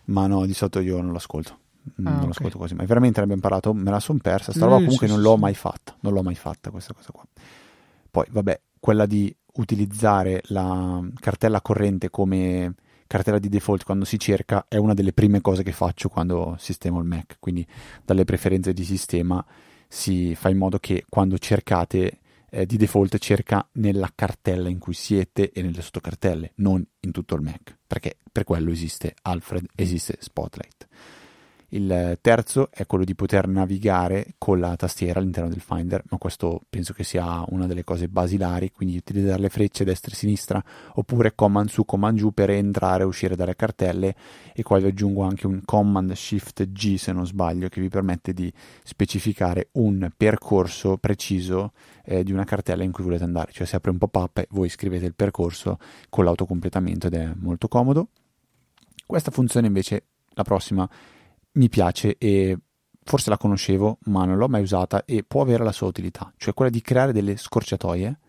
ma no, di solito io non l'ascolto. Mm, ah, non okay. l'ascolto quasi mai. Veramente l'abbiamo imparato, me la sono persa. Sta roba comunque sì, non l'ho mai fatta. Non l'ho mai fatta questa cosa qua. Poi, vabbè, quella di utilizzare la cartella corrente come cartella di default quando si cerca è una delle prime cose che faccio quando sistemo il Mac. Quindi dalle preferenze di sistema si fa in modo che quando cercate eh, di default cerca nella cartella in cui siete e nelle sottocartelle, non in tutto il Mac, perché per quello esiste Alfred, esiste Spotlight. Il terzo è quello di poter navigare con la tastiera all'interno del Finder, ma questo penso che sia una delle cose basilari, quindi utilizzare le frecce destra e sinistra oppure command su, command giù per entrare e uscire dalle cartelle. E qua vi aggiungo anche un command shift G se non sbaglio che vi permette di specificare un percorso preciso eh, di una cartella in cui volete andare, cioè si apre un pop-up e voi scrivete il percorso con l'autocompletamento ed è molto comodo. Questa funzione invece, la prossima, mi piace e forse la conoscevo ma non l'ho mai usata e può avere la sua utilità, cioè quella di creare delle scorciatoie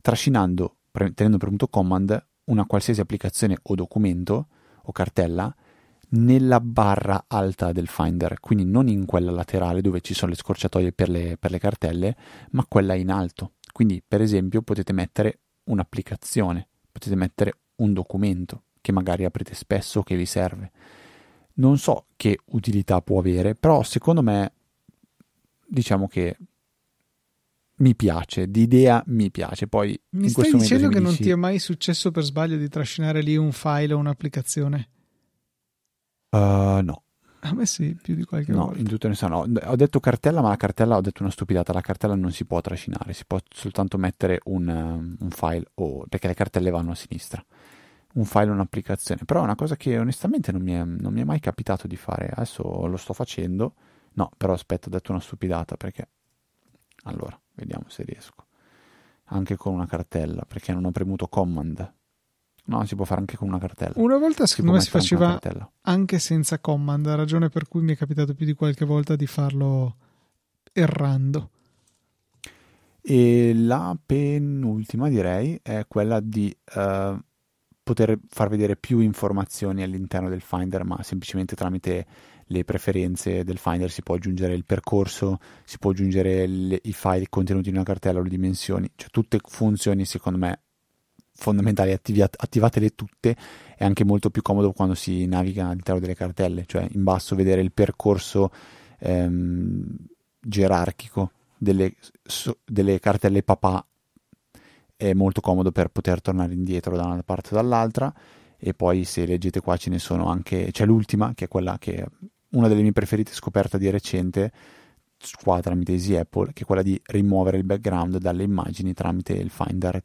trascinando, tenendo premuto command, una qualsiasi applicazione o documento o cartella nella barra alta del Finder, quindi non in quella laterale dove ci sono le scorciatoie per le, per le cartelle, ma quella in alto. Quindi, per esempio, potete mettere un'applicazione, potete mettere un documento che magari aprite spesso o che vi serve non so che utilità può avere, però secondo me diciamo che mi piace, d'idea mi piace. Poi mi stai dicendo che non ti è mai successo per sbaglio di trascinare lì un file o un'applicazione? Uh, no. A me sì, più di qualche no, volta. in tutto onestà no. Ho detto cartella, ma la cartella ho detto una stupidata. La cartella non si può trascinare, si può soltanto mettere un, un file o, perché le cartelle vanno a sinistra un file o un'applicazione. Però è una cosa che onestamente non mi, è, non mi è mai capitato di fare. Adesso lo sto facendo. No, però aspetta, ho detto una stupidata perché... Allora, vediamo se riesco. Anche con una cartella, perché non ho premuto command. No, si può fare anche con una cartella. Una volta secondo me si faceva anche senza command, ragione per cui mi è capitato più di qualche volta di farlo errando. E la penultima direi è quella di uh, poter far vedere più informazioni all'interno del Finder, ma semplicemente tramite le preferenze del Finder si può aggiungere il percorso, si può aggiungere le, i file contenuti in una cartella le dimensioni, cioè tutte funzioni secondo me fondamentali, attivi, attivatele tutte, è anche molto più comodo quando si naviga all'interno delle cartelle, cioè in basso vedere il percorso ehm, gerarchico delle, so, delle cartelle papà è molto comodo per poter tornare indietro da una parte o dall'altra e poi se leggete qua ce ne sono anche c'è l'ultima che è quella che è una delle mie preferite scoperta di recente qua tramite Easy Apple che è quella di rimuovere il background dalle immagini tramite il Finder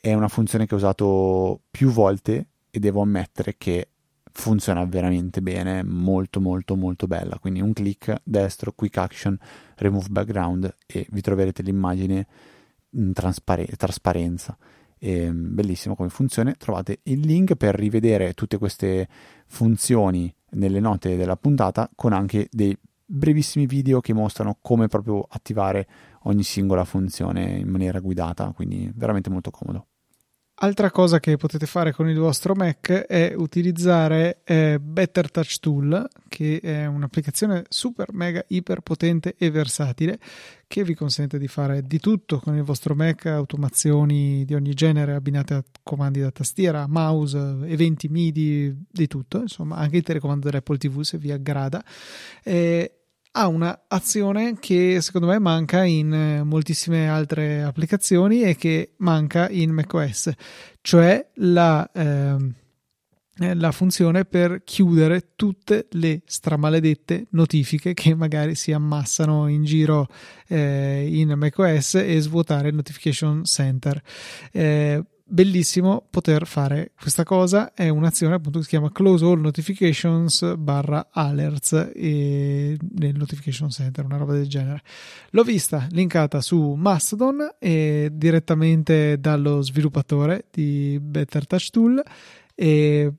è una funzione che ho usato più volte e devo ammettere che funziona veramente bene, molto molto molto bella. Quindi un clic destro, quick action, remove background e vi troverete l'immagine in traspare- trasparenza. E, bellissimo come funziona. Trovate il link per rivedere tutte queste funzioni nelle note della puntata con anche dei brevissimi video che mostrano come proprio attivare ogni singola funzione in maniera guidata, quindi veramente molto comodo. Altra cosa che potete fare con il vostro Mac è utilizzare eh, Better Touch Tool, che è un'applicazione super mega iper potente e versatile che vi consente di fare di tutto con il vostro Mac, automazioni di ogni genere abbinate a comandi da tastiera, mouse, eventi MIDI, di tutto, insomma, anche il telecomando dell'Apple TV se vi aggrada. Eh, ha un'azione che secondo me manca in eh, moltissime altre applicazioni e che manca in macOS, cioè la, ehm, eh, la funzione per chiudere tutte le stramaledette notifiche che magari si ammassano in giro eh, in macOS e svuotare il notification center. Eh, bellissimo poter fare questa cosa. È un'azione appunto che si chiama close all notifications barra alerts e nel notification center una roba del genere. L'ho vista linkata su Mastodon e direttamente dallo sviluppatore di Better Touch Tool. E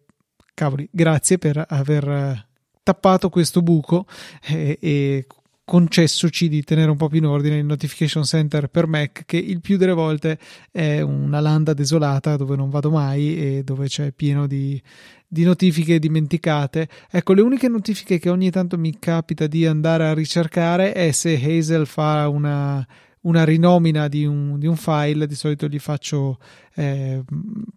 cavoli grazie per aver tappato questo buco e, e concessoci di tenere un po' più in ordine il notification center per Mac che il più delle volte è una landa desolata dove non vado mai e dove c'è pieno di, di notifiche dimenticate. Ecco, le uniche notifiche che ogni tanto mi capita di andare a ricercare è se Hazel fa una una rinomina di un, di un, file, di solito gli faccio eh,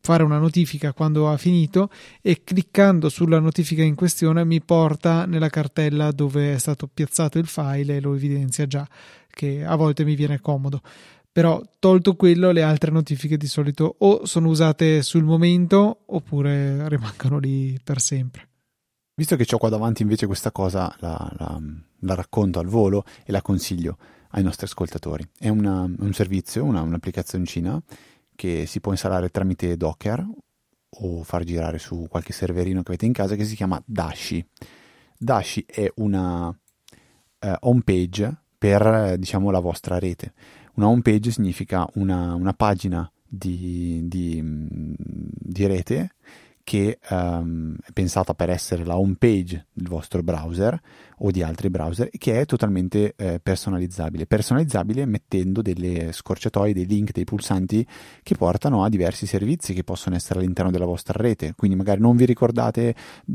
fare una notifica quando ha finito e cliccando sulla notifica in questione mi porta nella cartella dove è stato piazzato il file e lo evidenzia già, che a volte mi viene comodo. Però tolto quello, le altre notifiche di solito o sono usate sul momento oppure rimangono lì per sempre. Visto che ho qua davanti invece questa cosa, la, la, la, racconto al volo e la consiglio ai nostri ascoltatori. È una, un servizio, una, un'applicazioncina che si può installare tramite Docker o far girare su qualche serverino che avete in casa che si chiama Dashi. Dashi è una uh, home page per diciamo la vostra rete. Una home page significa una, una pagina di, di, di rete che um, è pensata per essere la home page del vostro browser o di altri browser che è totalmente eh, personalizzabile. Personalizzabile mettendo delle scorciatoie, dei link, dei pulsanti che portano a diversi servizi che possono essere all'interno della vostra rete. Quindi magari non vi ricordate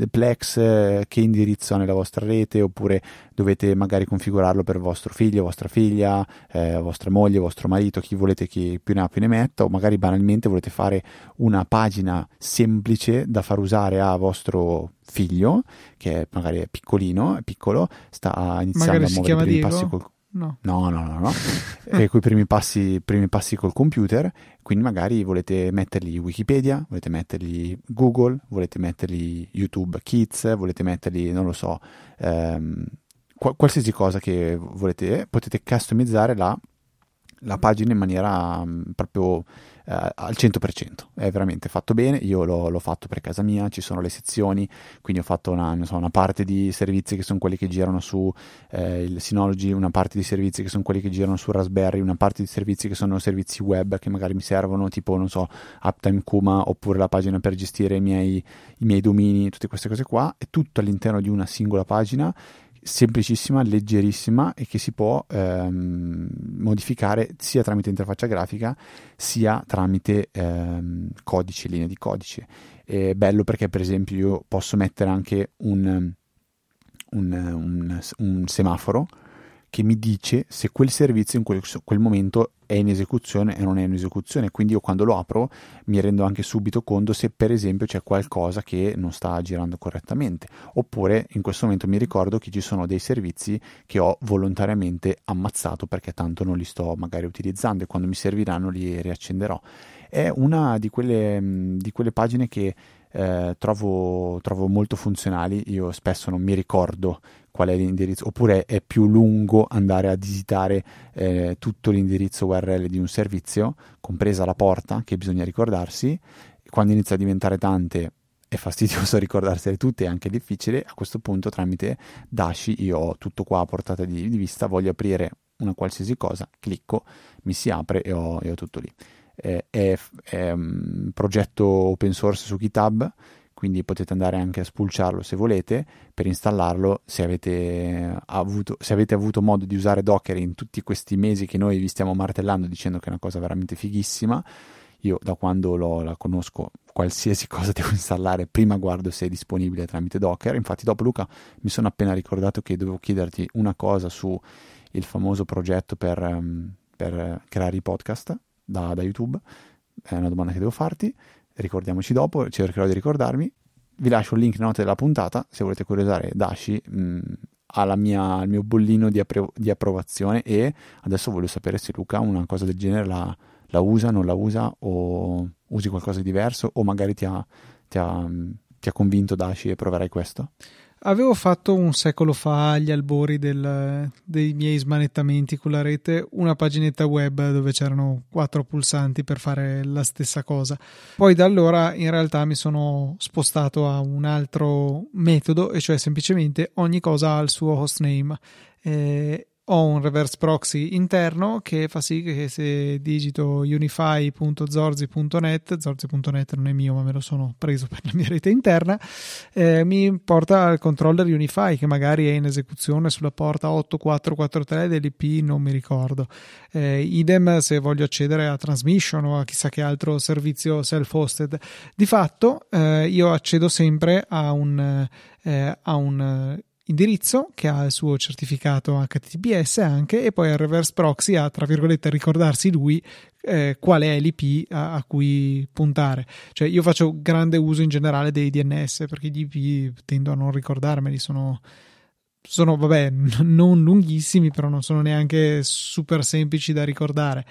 Plex eh, che indirizzo ha nella vostra rete oppure dovete magari configurarlo per vostro figlio, vostra figlia, eh, vostra moglie, vostro marito, chi volete che più ne ha più ne metta o magari banalmente volete fare una pagina semplice da far usare a vostro figlio, che magari è piccolino, è piccolo, sta iniziando magari a muovere i primi Diego? passi col No. No, no, no, no. [laughs] e coi primi passi, primi passi col computer, quindi magari volete mettergli Wikipedia, volete mettergli Google, volete mettergli YouTube Kids, volete mettergli, non lo so, ehm, qualsiasi cosa che volete, potete customizzare la, la pagina in maniera um, proprio eh, al 100%, è veramente fatto bene, io l'ho, l'ho, fatto per casa mia, ci sono le sezioni, quindi ho fatto una, so, una parte di servizi che sono quelli che girano su eh, il Synology, una parte di servizi che sono quelli che girano su Raspberry, una parte di servizi che sono servizi web che magari mi servono, tipo, non so, Uptime Kuma, oppure la pagina per gestire i miei, i miei domini, tutte queste cose qua, è tutto all'interno di una singola pagina semplicissima, leggerissima e che si può ehm, modificare sia tramite interfaccia grafica sia tramite ehm, codici, linee di codice. È bello perché per esempio io posso mettere anche un, un, un, un semaforo che mi dice se quel servizio in quel, quel, momento è in esecuzione e non è in esecuzione. Quindi io quando lo apro mi rendo anche subito conto se per esempio c'è qualcosa che non sta girando correttamente. Oppure in questo momento mi ricordo che ci sono dei servizi che ho volontariamente ammazzato perché tanto non li sto magari utilizzando e quando mi serviranno li riaccenderò. È una di quelle, di quelle pagine che eh, trovo, trovo molto funzionali. Io spesso non mi ricordo qual è l'indirizzo, oppure è più lungo andare a visitare eh, tutto l'indirizzo URL di un servizio, compresa la porta che bisogna ricordarsi. Quando inizia a diventare tante è fastidioso [laughs] ricordarsele tutte, è anche difficile. A questo punto, tramite Dashi, io ho tutto qua a portata di, di vista, voglio aprire una qualsiasi cosa, clicco, mi si apre e ho, e ho tutto lì. Eh, è, è un progetto open source su GitHub quindi potete andare anche a spulciarlo se volete per installarlo se avete, avuto, se avete avuto modo di usare Docker in tutti questi mesi che noi vi stiamo martellando dicendo che è una cosa veramente fighissima io da quando lo, la conosco qualsiasi [laughs] cosa devo installare prima guardo se è disponibile tramite Docker. Infatti dopo Luca mi sono appena ricordato che dovevo chiederti una cosa su il famoso progetto per, um, per creare i podcast da, da YouTube è una domanda che devo farti ricordiamoci dopo, cercherò di ricordarmi. Vi lascio il link nelle note della puntata se volete curiosare Dashi mh, mia, al mio bollino di, appro- di, approvazione e adesso voglio sapere se Luca una cosa del genere la, la, usa, non la usa o usi qualcosa di diverso o magari ti ha, ti ha, ti ha convinto Dashi e proverai questo. Avevo fatto un secolo fa, agli albori del, dei miei smanettamenti con la rete, una paginetta web dove c'erano quattro pulsanti per fare la stessa cosa. Poi da allora in realtà mi sono spostato a un altro metodo, e cioè semplicemente ogni cosa ha il suo hostname. Eh, ho un reverse proxy interno che fa sì che se digito unify.zorzi.net, zorzi.net non è mio ma me lo sono preso per la mia rete interna, eh, mi porta al controller Unify che magari è in esecuzione sulla porta 8443 dell'IP, non mi ricordo. Eh, idem se voglio accedere a Transmission o a chissà che altro servizio self-hosted. Di fatto eh, io accedo sempre a un, eh, a un indirizzo che ha il suo certificato HTTPS anche e poi il reverse proxy a tra virgolette ricordarsi lui eh, qual è l'IP a, a, cui puntare. Cioè io faccio grande uso in generale dei DNS perché gli IP tendo a non ricordarmeli sono sono vabbè non lunghissimi però non sono neanche super semplici da ricordare.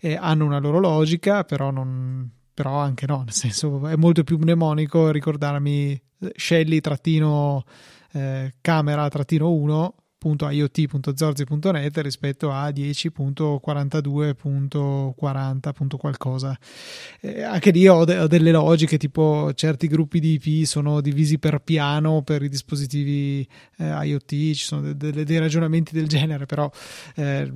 Eh, hanno una loro logica però non però anche no, nel senso è molto più mnemonico ricordarmi Shelly trattino eh, camera trattino 1 .iot.zorzi.net rispetto a 10.42.40. qualcosa. Eh, anche lì ho, de- ho, delle logiche, tipo certi gruppi di IP sono divisi per piano per i dispositivi eh, IoT, ci sono de- de- dei ragionamenti del genere, però eh,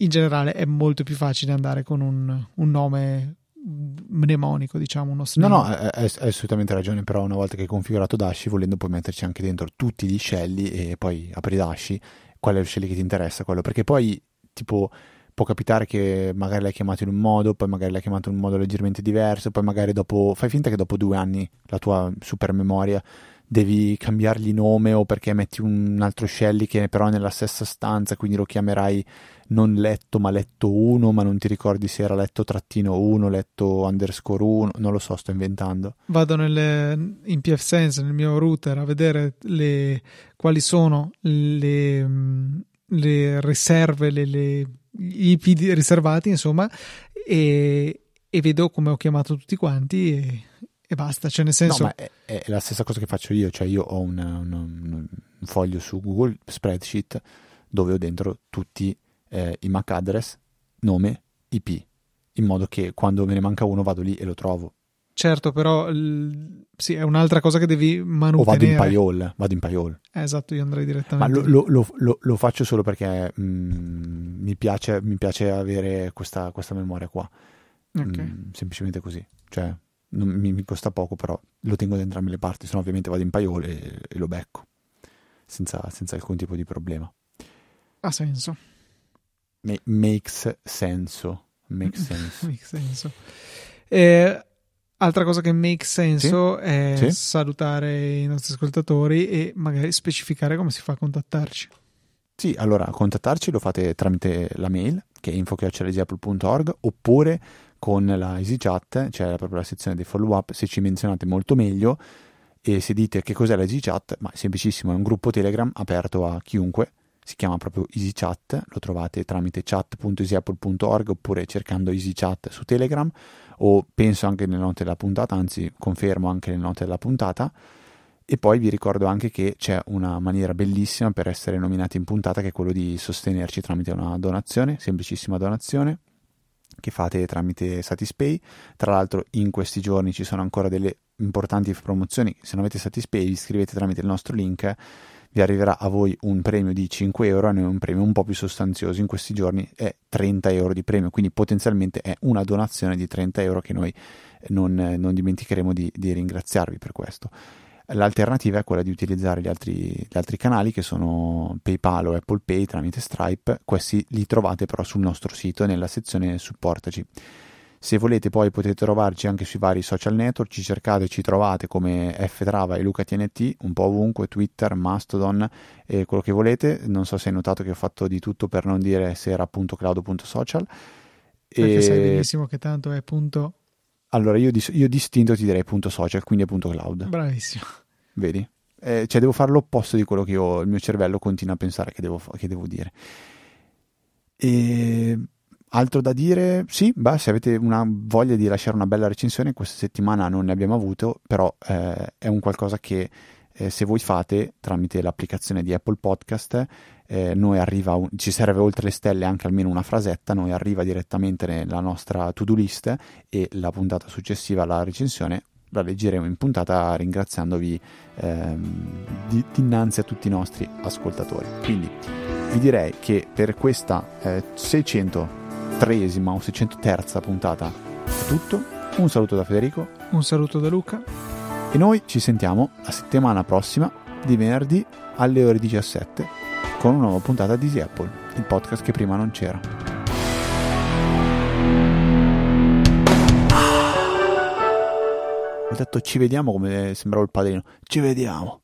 in generale è molto più facile andare con un, un nome mnemonico, diciamo, uno No, no, hai assolutamente ragione, però una volta che hai configurato Dashi, volendo puoi metterci anche dentro tutti gli scelli e poi apri Dashi, qual è lo scelli che ti interessa, quello, perché poi, tipo, può capitare che magari l'hai chiamato in un modo, poi magari l'hai chiamato in un modo leggermente diverso, poi magari dopo, fai finta che dopo due anni la tua super memoria devi cambiargli nome o perché metti un altro Shelly che però è nella stessa stanza, quindi lo chiamerai non letto ma letto 1, ma non ti ricordi se era letto trattino 1, letto underscore 1, non lo so, sto inventando. Vado nelle, in PFSense, nel mio router, a vedere le, quali sono le, le riserve, le, le, i IP riservati, insomma, e, e vedo come ho chiamato tutti quanti e e basta, cioè nel senso... No, ma è, è, la stessa cosa che faccio io, cioè io ho una, una, un foglio su Google Spreadsheet dove ho dentro tutti eh, i MAC address, nome, IP, in modo che quando me ne manca uno vado lì e lo trovo. Certo, però l... sì, è un'altra cosa che devi manutenere. O vado in payol, vado in payol. Eh, esatto, io andrei direttamente. Ma lo, lo, lo, lo faccio solo perché mm, mi, piace, mi, piace, avere questa, questa memoria qua. Okay. Mm, semplicemente così. Cioè, non, mi, mi, costa poco, però lo tengo da entrambe le parti, se no ovviamente vado in paiole e, e, lo becco, senza, senza, alcun tipo di problema. Ha senso. Ma- makes senso. Makes [laughs] sense. makes senso. Eh, altra cosa che make senso sì? è sì? salutare i nostri ascoltatori e magari specificare come si fa a contattarci. Sì, allora contattarci lo fate tramite la mail che è info.apple.org oppure con la EasyChat, cioè proprio la sezione dei follow up, se ci menzionate molto meglio e se dite che cos'è la EasyChat, ma è semplicissimo, è un gruppo Telegram aperto a chiunque, si chiama proprio EasyChat, lo trovate tramite chat.easyapple.org oppure cercando EasyChat su Telegram o penso anche nelle note della puntata, anzi confermo anche nelle note della puntata. E poi vi ricordo anche che c'è una maniera bellissima per essere nominati in puntata che è quello di sostenerci tramite una donazione, semplicissima donazione che fate tramite Satispay. Tra l'altro in questi giorni ci sono ancora delle importanti promozioni. Se non avete Satispay vi iscrivete tramite il nostro link, vi arriverà a voi un premio di 5 euro, a noi un premio un po' più sostanzioso. In questi giorni è 30 euro di premio, quindi potenzialmente è una donazione di 30 euro che noi non, non dimenticheremo di, di ringraziarvi per questo. L'alternativa è quella di utilizzare gli altri, gli altri, canali che sono PayPal o Apple Pay tramite Stripe, questi li trovate però sul nostro sito nella sezione supportaci. Se volete poi potete trovarci anche sui vari social network, ci cercate, ci trovate come Ftrava e LucaTNT, un po' ovunque, Twitter, Mastodon e quello che volete. Non so se hai notato che ho fatto di tutto per non dire se era punto cloud.social. Perché e... sai benissimo che tanto è punto allora, io, dis- io distinto ti direi punto social, quindi è punto cloud. Bravissimo. Vedi? Eh, cioè, devo fare l'opposto di quello che io, il mio cervello continua a pensare che devo, che devo dire. E altro da dire? Sì, beh, se avete una voglia di lasciare una bella recensione, questa settimana non ne abbiamo avuto, però eh, è un qualcosa che eh, se voi fate tramite l'applicazione di Apple Podcast, eh, noi arriva un, ci serve oltre le stelle anche almeno una frasetta, noi arriva direttamente nella nostra to-do list e la puntata successiva alla recensione la leggeremo in puntata ringraziandovi ehm, di, dinanzi a tutti i nostri ascoltatori. Quindi vi direi che per questa eh, 603esima o 603 puntata è tutto. Un saluto da Federico. Un saluto da Luca. E noi ci sentiamo la settimana prossima di venerdì alle ore 17 con una nuova puntata di Easy Apple, il podcast che prima non c'era. Ho detto ci vediamo come sembrava il padrino. Ci vediamo.